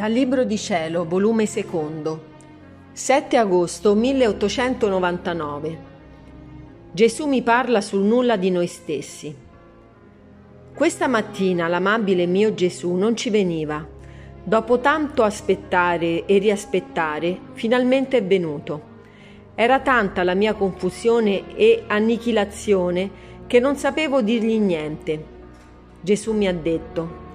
Dal Libro di Cielo, volume secondo, 7 agosto 1899. Gesù mi parla sul nulla di noi stessi. Questa mattina l'amabile mio Gesù non ci veniva. Dopo tanto aspettare e riaspettare, finalmente è venuto. Era tanta la mia confusione e annichilazione che non sapevo dirgli niente. Gesù mi ha detto,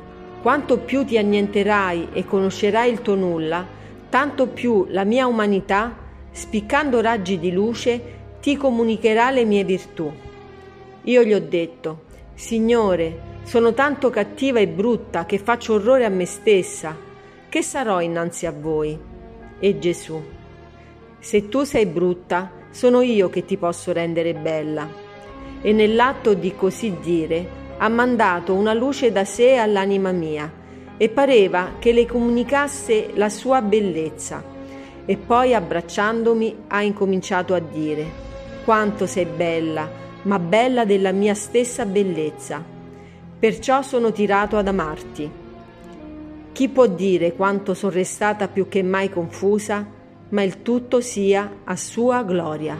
quanto più ti annienterai e conoscerai il tuo nulla, tanto più la mia umanità, spiccando raggi di luce, ti comunicherà le mie virtù. Io gli ho detto, Signore, sono tanto cattiva e brutta che faccio orrore a me stessa. Che sarò innanzi a voi? E Gesù, se tu sei brutta, sono io che ti posso rendere bella. E nell'atto di così dire, ha mandato una luce da sé all'anima mia e pareva che le comunicasse la sua bellezza. E poi abbracciandomi ha incominciato a dire, quanto sei bella, ma bella della mia stessa bellezza. Perciò sono tirato ad amarti. Chi può dire quanto sono restata più che mai confusa, ma il tutto sia a sua gloria.